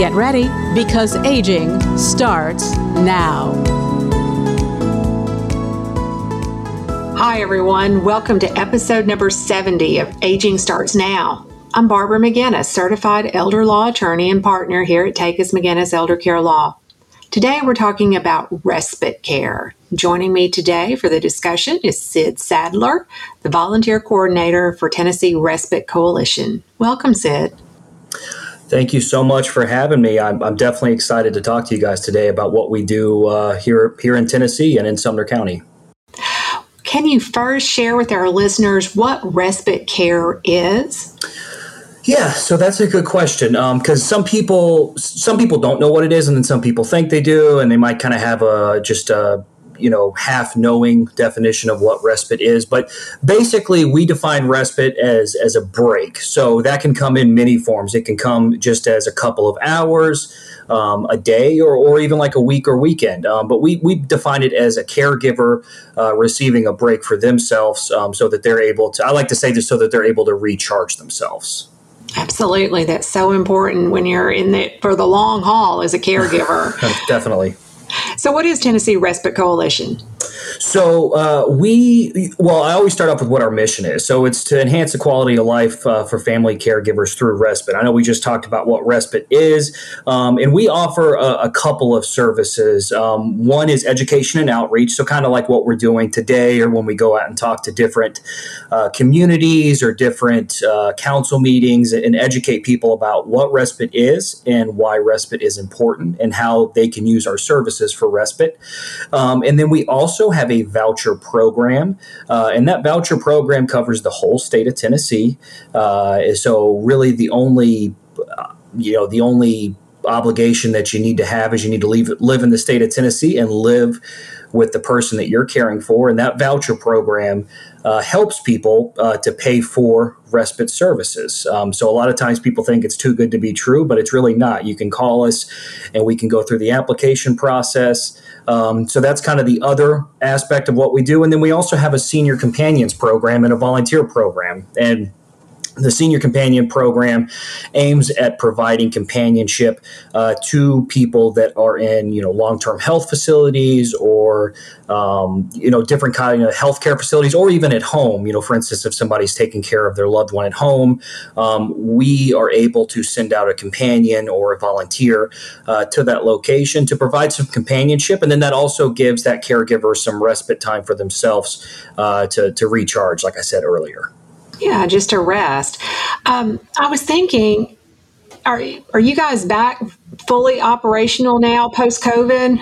Get ready because aging starts now. Hi, everyone. Welcome to episode number 70 of Aging Starts Now. I'm Barbara McGinnis, certified elder law attorney and partner here at Takacs McGinnis Elder Care Law. Today we're talking about respite care. Joining me today for the discussion is Sid Sadler, the volunteer coordinator for Tennessee Respite Coalition. Welcome, Sid. Thank you so much for having me. I'm, I'm definitely excited to talk to you guys today about what we do uh, here here in Tennessee and in Sumner County. Can you first share with our listeners what respite care is? Yeah, so that's a good question because um, some people some people don't know what it is, and then some people think they do, and they might kind of have a just a you know half knowing definition of what respite is. But basically, we define respite as as a break. So that can come in many forms. It can come just as a couple of hours. Um, a day or, or even like a week or weekend. Um, but we, we define it as a caregiver uh, receiving a break for themselves um, so that they're able to, I like to say this so that they're able to recharge themselves. Absolutely. That's so important when you're in the for the long haul as a caregiver. Definitely. So, what is Tennessee Respite Coalition? So uh, we, well, I always start off with what our mission is. So it's to enhance the quality of life uh, for family caregivers through respite. I know we just talked about what respite is, um, and we offer a, a couple of services. Um, one is education and outreach, so kind of like what we're doing today, or when we go out and talk to different uh, communities or different uh, council meetings and educate people about what respite is and why respite is important and how they can use our services for respite. Um, and then we also have a voucher program, uh, and that voucher program covers the whole state of Tennessee. Uh, so, really, the only uh, you know the only obligation that you need to have is you need to leave, live in the state of Tennessee and live with the person that you're caring for. And that voucher program uh, helps people uh, to pay for respite services. Um, so a lot of times people think it's too good to be true, but it's really not. You can call us and we can go through the application process. Um, so that's kind of the other aspect of what we do. And then we also have a senior companions program and a volunteer program. And the Senior Companion Program aims at providing companionship uh, to people that are in, you know, long-term health facilities or, um, you know, different kind of healthcare facilities, or even at home. You know, for instance, if somebody's taking care of their loved one at home, um, we are able to send out a companion or a volunteer uh, to that location to provide some companionship, and then that also gives that caregiver some respite time for themselves uh, to to recharge, like I said earlier. Yeah, just a rest. Um, I was thinking, are are you guys back fully operational now post COVID?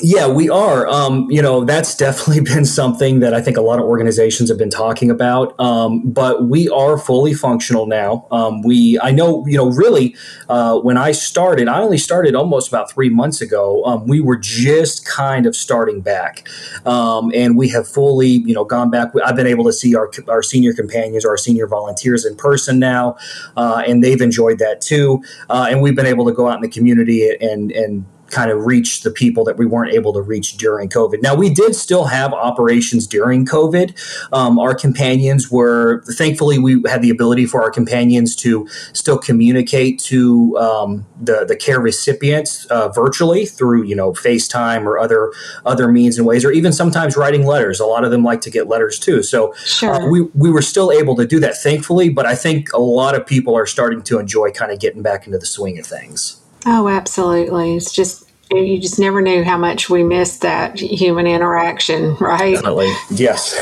Yeah, we are. Um, you know, that's definitely been something that I think a lot of organizations have been talking about. Um, but we are fully functional now. Um, we, I know, you know, really, uh, when I started, I only started almost about three months ago. Um, we were just kind of starting back, um, and we have fully, you know, gone back. I've been able to see our our senior companions, our senior volunteers in person now, uh, and they've enjoyed that too. Uh, and we've been able to go out in the community and and kind of reach the people that we weren't able to reach during COVID. Now, we did still have operations during COVID. Um, our companions were, thankfully, we had the ability for our companions to still communicate to um, the, the care recipients uh, virtually through, you know, FaceTime or other other means and ways, or even sometimes writing letters. A lot of them like to get letters too. So sure. uh, we, we were still able to do that, thankfully, but I think a lot of people are starting to enjoy kind of getting back into the swing of things. Oh, absolutely. It's just you just never knew how much we missed that human interaction, right? Definitely, yes.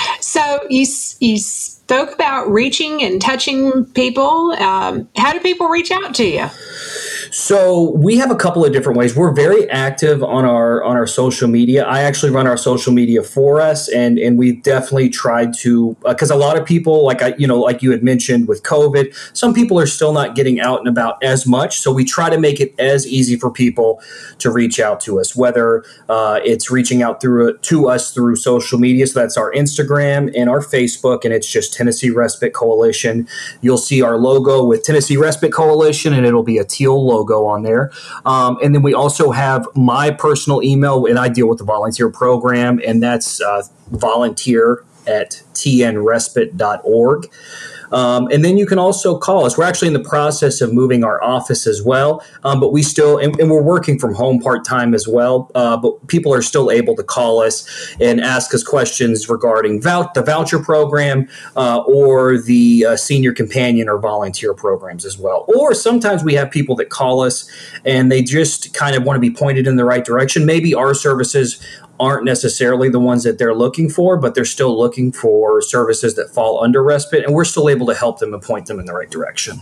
so you you spoke about reaching and touching people. Um, how do people reach out to you? So we have a couple of different ways. We're very active on our on our social media. I actually run our social media for us, and and we definitely tried to because uh, a lot of people, like I, you know, like you had mentioned with COVID, some people are still not getting out and about as much. So we try to make it as easy for people to reach out to us, whether uh, it's reaching out through to us through social media. So that's our Instagram and our Facebook, and it's just Tennessee Respite Coalition. You'll see our logo with Tennessee Respite Coalition, and it'll be a teal logo on there. Um, and then we also have my personal email, and I deal with the volunteer program, and that's uh, volunteer at tnrespite.org. Um, and then you can also call us. We're actually in the process of moving our office as well, um, but we still, and, and, we're working from home part time as well. Uh, but people are still able to call us and ask us questions regarding vouch- the voucher program uh, or the uh, senior companion or volunteer programs as well. Or sometimes we have people that call us and they just kind of want to be pointed in the right direction. Maybe our services aren't necessarily the ones that they're looking for, but they're still looking for services that fall under respite, and we're still able to help them and point them in the right direction.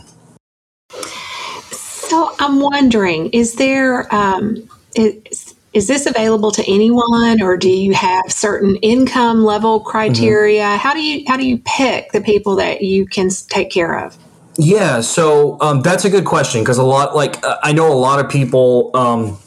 So I'm wondering, is there um, is, is this available to anyone, or do you have certain income level criteria? Mm-hmm. How do you how do you pick the people that you can take care of? Yeah, so um, that's a good question because a lot, like uh, I know a lot of people. Um,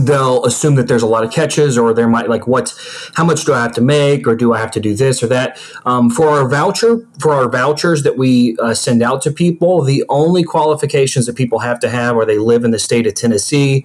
they'll assume that there's a lot of catches or there might like what how much do i have to make or do i have to do this or that? Um, for our voucher for our vouchers that we uh, send out to people the only qualifications that people have to have are they live in the state of tennessee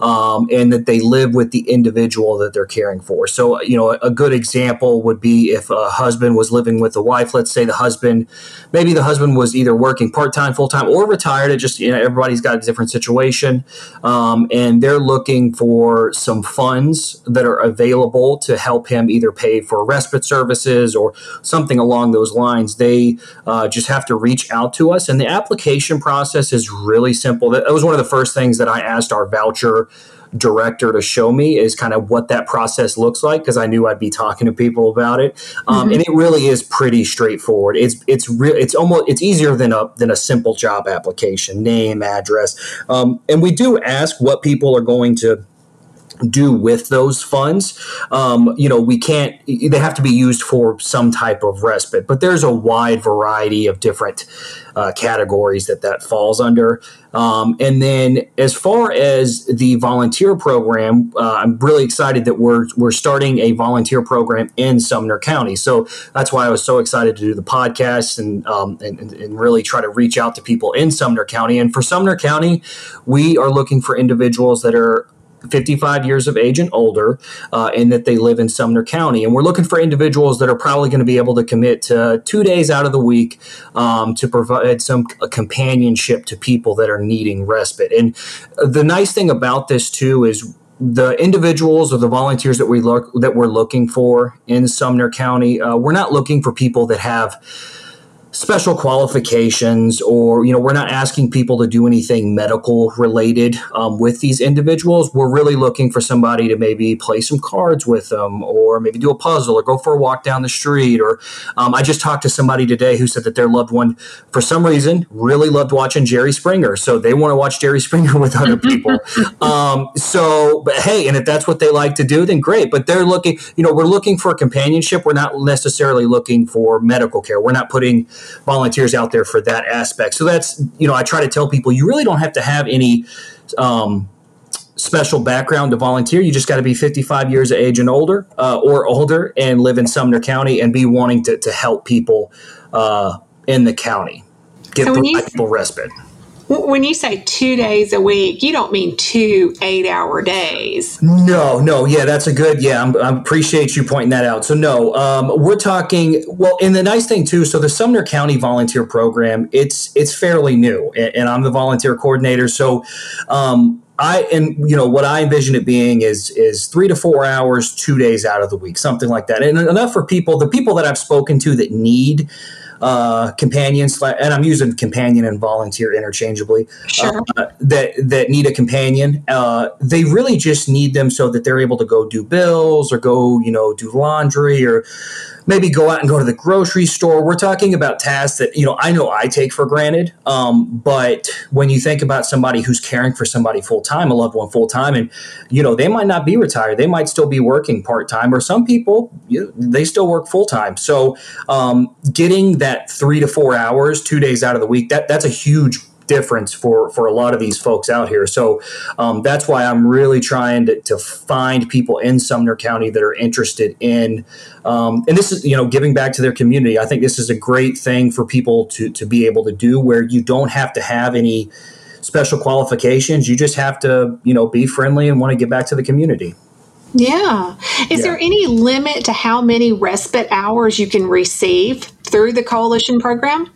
um, and that they live with the individual that they're caring for. So, you know, a good example would be if a husband was living with a wife. Let's say the husband, maybe the husband was either working part time, full time, or retired. It just you know everybody's got a different situation, um, and they're looking for some funds that are available to help him either pay for respite services or something along those lines. They uh, just have to reach out to us, and the application process is really simple. That was one of the first things that I asked our voucher director to show me is kind of what that process looks like because I knew I'd be talking to people about it, um, mm-hmm. and it really is pretty straightforward. It's it's real. It's almost it's easier than a than a simple job application, name, address, um, and we do ask what people are going to do with those funds. Um, you know, we can't, they have to be used for some type of respite, but there's a wide variety of different uh, categories that that falls under. Um, and then as far as the volunteer program, uh, I'm really excited that we're, we're starting a volunteer program in Sumner County. So that's why I was so excited to do the podcast and, um, and, and really try to reach out to people in Sumner County. And for Sumner County, we are looking for individuals that are 55 years of age and older, uh, and that they live in Sumner County. And we're looking for individuals that are probably going to be able to commit to two days out of the week um, to provide some companionship to people that are needing respite. And the nice thing about this, too, is the individuals or the volunteers that we look that we're looking for in Sumner County, uh, we're not looking for people that have special qualifications or you know we're not asking people to do anything medical related um, with these individuals. We're really looking for somebody to maybe play some cards with them or maybe do a puzzle or go for a walk down the street or um, i just talked to somebody today who said that their loved one for some reason really loved watching jerry springer. So they want to watch jerry springer with other people. Um, so but hey and if that's what they like to do then great. But they're looking you know we're looking for companionship. We're not necessarily looking for medical care. We're not putting volunteers out there for that aspect. So that's you know I try to tell people you really don't have to have any. Um, special background to volunteer. You just got to be 55 years of age and older, uh, or older, and live in Sumner County and be wanting to, to help people uh, in the county, give so people respite. When you say two days a week, you don't mean two eight hour days. No, no. Yeah, that's a good, yeah, i appreciate you pointing that out. So, no, um, we're talking, well, and the nice thing too, so the Sumner County Volunteer Program, it's, it's fairly new, and, and I'm the volunteer coordinator. So, um, I and you know what I envision it being is is three to four hours, two days out of the week, something like that, and enough for people. The people that I've spoken to that need uh, companions, and I'm using companion and volunteer interchangeably, sure. uh, that that need a companion. Uh, they really just need them so that they're able to go do bills or go, you know, do laundry or maybe go out and go to the grocery store. We're talking about tasks that, you know, I know I take for granted. Um, but when you think about somebody who's caring for somebody full time, a loved one full time, and, you know, they might not be retired, they might still be working part time, or some people, you they still work full time. So um, getting that three to four hours, two days out of the week, that that's a huge difference for for a lot of these folks out here. So um, that's why I'm really trying to, to, find people in Sumner County that are interested in, um, and this is you know giving back to their community. I think this is a great thing for people to to be able to do, where you don't have to have any special qualifications. You just have to you know be friendly and want to give back to the community. Yeah. Is yeah. there any limit to how many respite hours you can receive through the coalition program?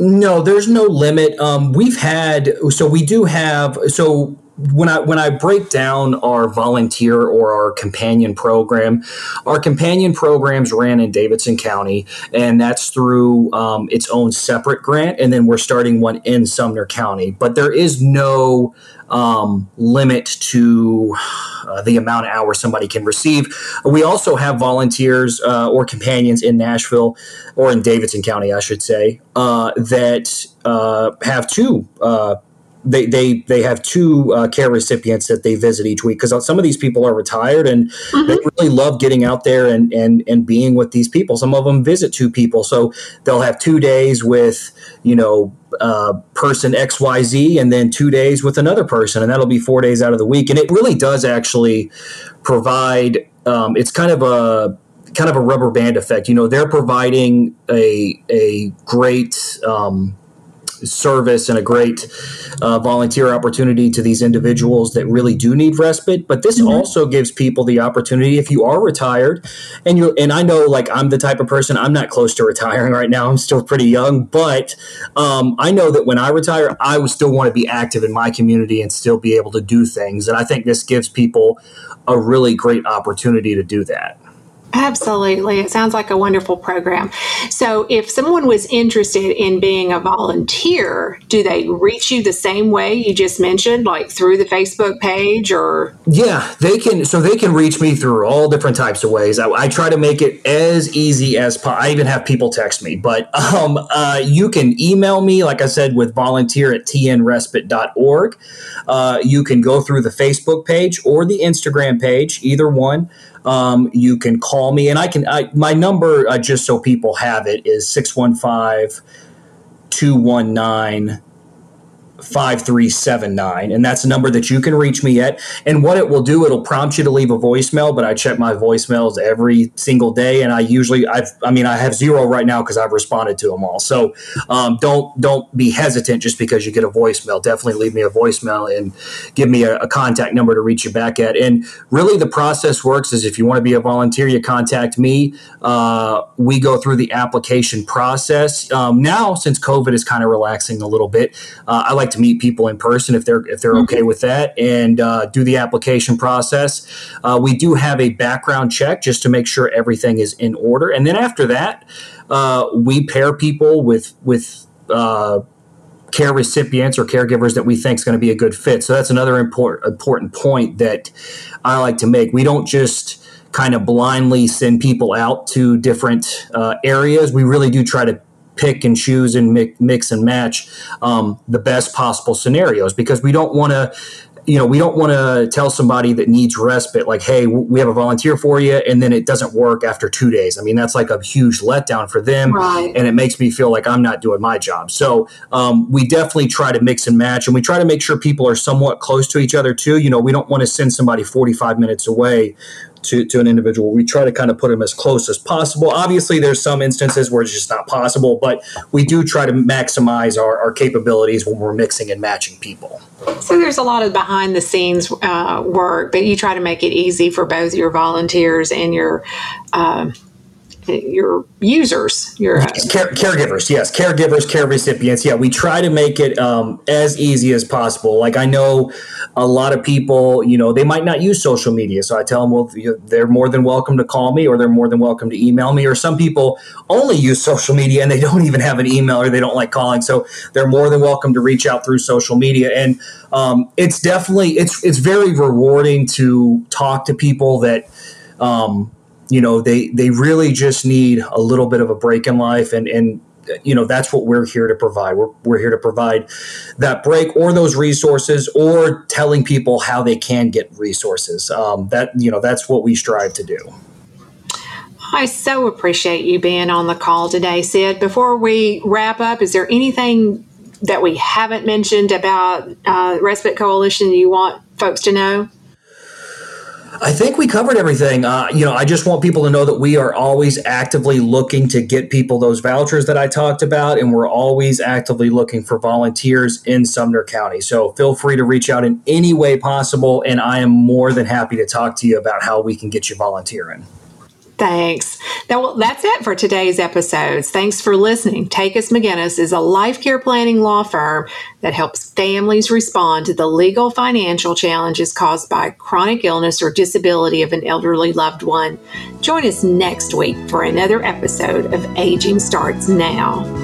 No, there's no limit. Um, we've had so we do have so when I when I break down our volunteer or our companion program, our companion programs ran in Davidson County, and that's through um, its own separate grant, and then we're starting one in Sumner County. But there is no um, limit to uh, the amount of hours somebody can receive. We also have volunteers uh, or companions in Nashville or in Davidson County, I should say, uh, that uh, have two uh, they they they have two uh, care recipients that they visit each week because some of these people are retired and mm-hmm. they really love getting out there and and and being with these people. Some of them visit two people, so they'll have two days with you know uh, person X Y Z, and then two days with another person, and that'll be four days out of the week. And it really does actually provide. Um, it's kind of a kind of a rubber band effect. You know, they're providing a a great. Um, service and a great uh, volunteer opportunity to these individuals that really do need respite. But this mm-hmm. also gives people the opportunity if you are retired and you and I know like I'm the type of person I'm not close to retiring right now. I'm still pretty young, but um, I know that when I retire, I would still want to be active in my community and still be able to do things. And I think this gives people a really great opportunity to do that. Absolutely. It sounds like a wonderful program. So, if someone was interested in being a volunteer, do they reach you the same way you just mentioned, like through the Facebook page or? Yeah, they can. So, they can reach me through all different types of ways. I, I try to make it as easy as possible. I even have people text me, but um, uh, you can email me, like I said, with volunteer at tnrespite.org. Uh, you can go through the Facebook page or the Instagram page, either one. Um, you can call me, and I can. I, my number, uh, just so people have it, is 615 219 5379 and that's a number that you can reach me at. And what it will do it'll prompt you to leave a voicemail but i check my voicemails every single day and i usually i've i mean i have zero right now because i've responded to them all. So um, don't don't be hesitant just because you get a voicemail. Definitely leave me a voicemail and give me a, a contact number to reach you back at. And really the process works is if you want to be a volunteer you contact me. Uh, we go through the application process. Um, now since covid is kind of relaxing a little bit uh, i like like to meet people in person if they're if they're mm-hmm. okay with that and uh, do the application process. Uh, we do have a background check just to make sure everything is in order, and then after that, uh, we pair people with with uh, care recipients or caregivers that we think is going to be a good fit. So that's another important important point that I like to make. We don't just kind of blindly send people out to different uh, areas. We really do try to pick and choose and mix and match um, the best possible scenarios because we don't want to you know, we don't want to tell somebody that needs respite, like, hey, we have a volunteer for you, and then it doesn't work after two days. I mean, that's like a huge letdown for them. Right. And it makes me feel like I'm not doing my job. So um, we definitely try to mix and match, and we try to make sure people are somewhat close to each other, too. You know, we don't want to send somebody 45 minutes away to, to an individual. We try to kind of put them as close as possible. Obviously, there's some instances where it's just not possible, but we do try to maximize our, our capabilities when we're mixing and matching people. So there's a lot of behind the scenes uh, work, but you try to make it easy for both your volunteers and your uh, your users, your Care, caregivers. Yes, caregivers, care recipients. Yeah, we try to make it um, as easy as possible. Like I know a lot of people, you know, they might not use social media, so I tell them, well, they're more than welcome to call me, or they're more than welcome to email me. Or some people only use social media and they don't even have an email, or they don't like calling, so they're more than welcome to reach out through social media. And um, it's definitely it's it's very rewarding to talk to people that. Um, you know, they they really just need a little bit of a break in life, and and you know that's what we're here to provide we're, we're here to provide that break or those resources or telling people how they can get resources um, that you know that's what we strive to do I so appreciate you being on the call today, Sid. Before we wrap up, is there anything that we haven't mentioned about uh, Respite Coalition you want folks to know? I think we covered everything. Uh, you know, I just want people to know that we are always actively looking to get people those vouchers that I talked about, and we're always actively looking for volunteers in Sumner County. So feel free to reach out in any way possible, and I am more than happy to talk to you about how we can get you volunteering. Thanks. Now, well, that's it for today's episodes. Thanks for listening. Takacs McGinnis is a life care planning law firm that helps families respond to the legal financial challenges caused by chronic illness or disability of an elderly loved one. Join us next week for another episode of Aging Starts Now.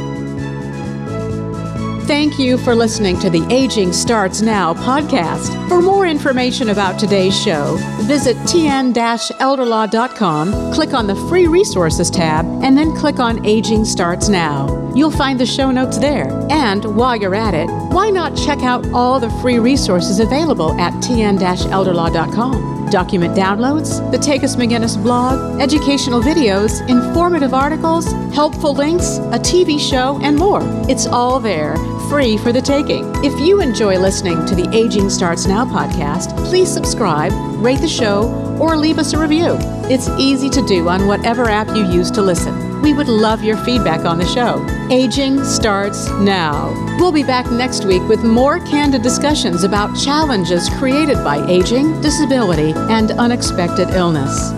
Thank you for listening to the Aging Starts Now podcast. For more information about today's show, visit tn-elderlaw.com, click on the Free Resources tab, and then click on Aging Starts Now. You'll find the show notes there. And while you're at it, why not check out all the free resources available at tn-elderlaw.com? Document downloads, the Takacs McGinnis blog, educational videos, informative articles, helpful links, a TV show, and more. It's all there, free for the taking. If you enjoy listening to the Aging Starts Now podcast, please subscribe, rate the show, or leave us a review. It's easy to do on whatever app you use to listen. We would love your feedback on the show. Aging starts now. We'll be back next week with more candid discussions about challenges created by aging, disability, and unexpected illness.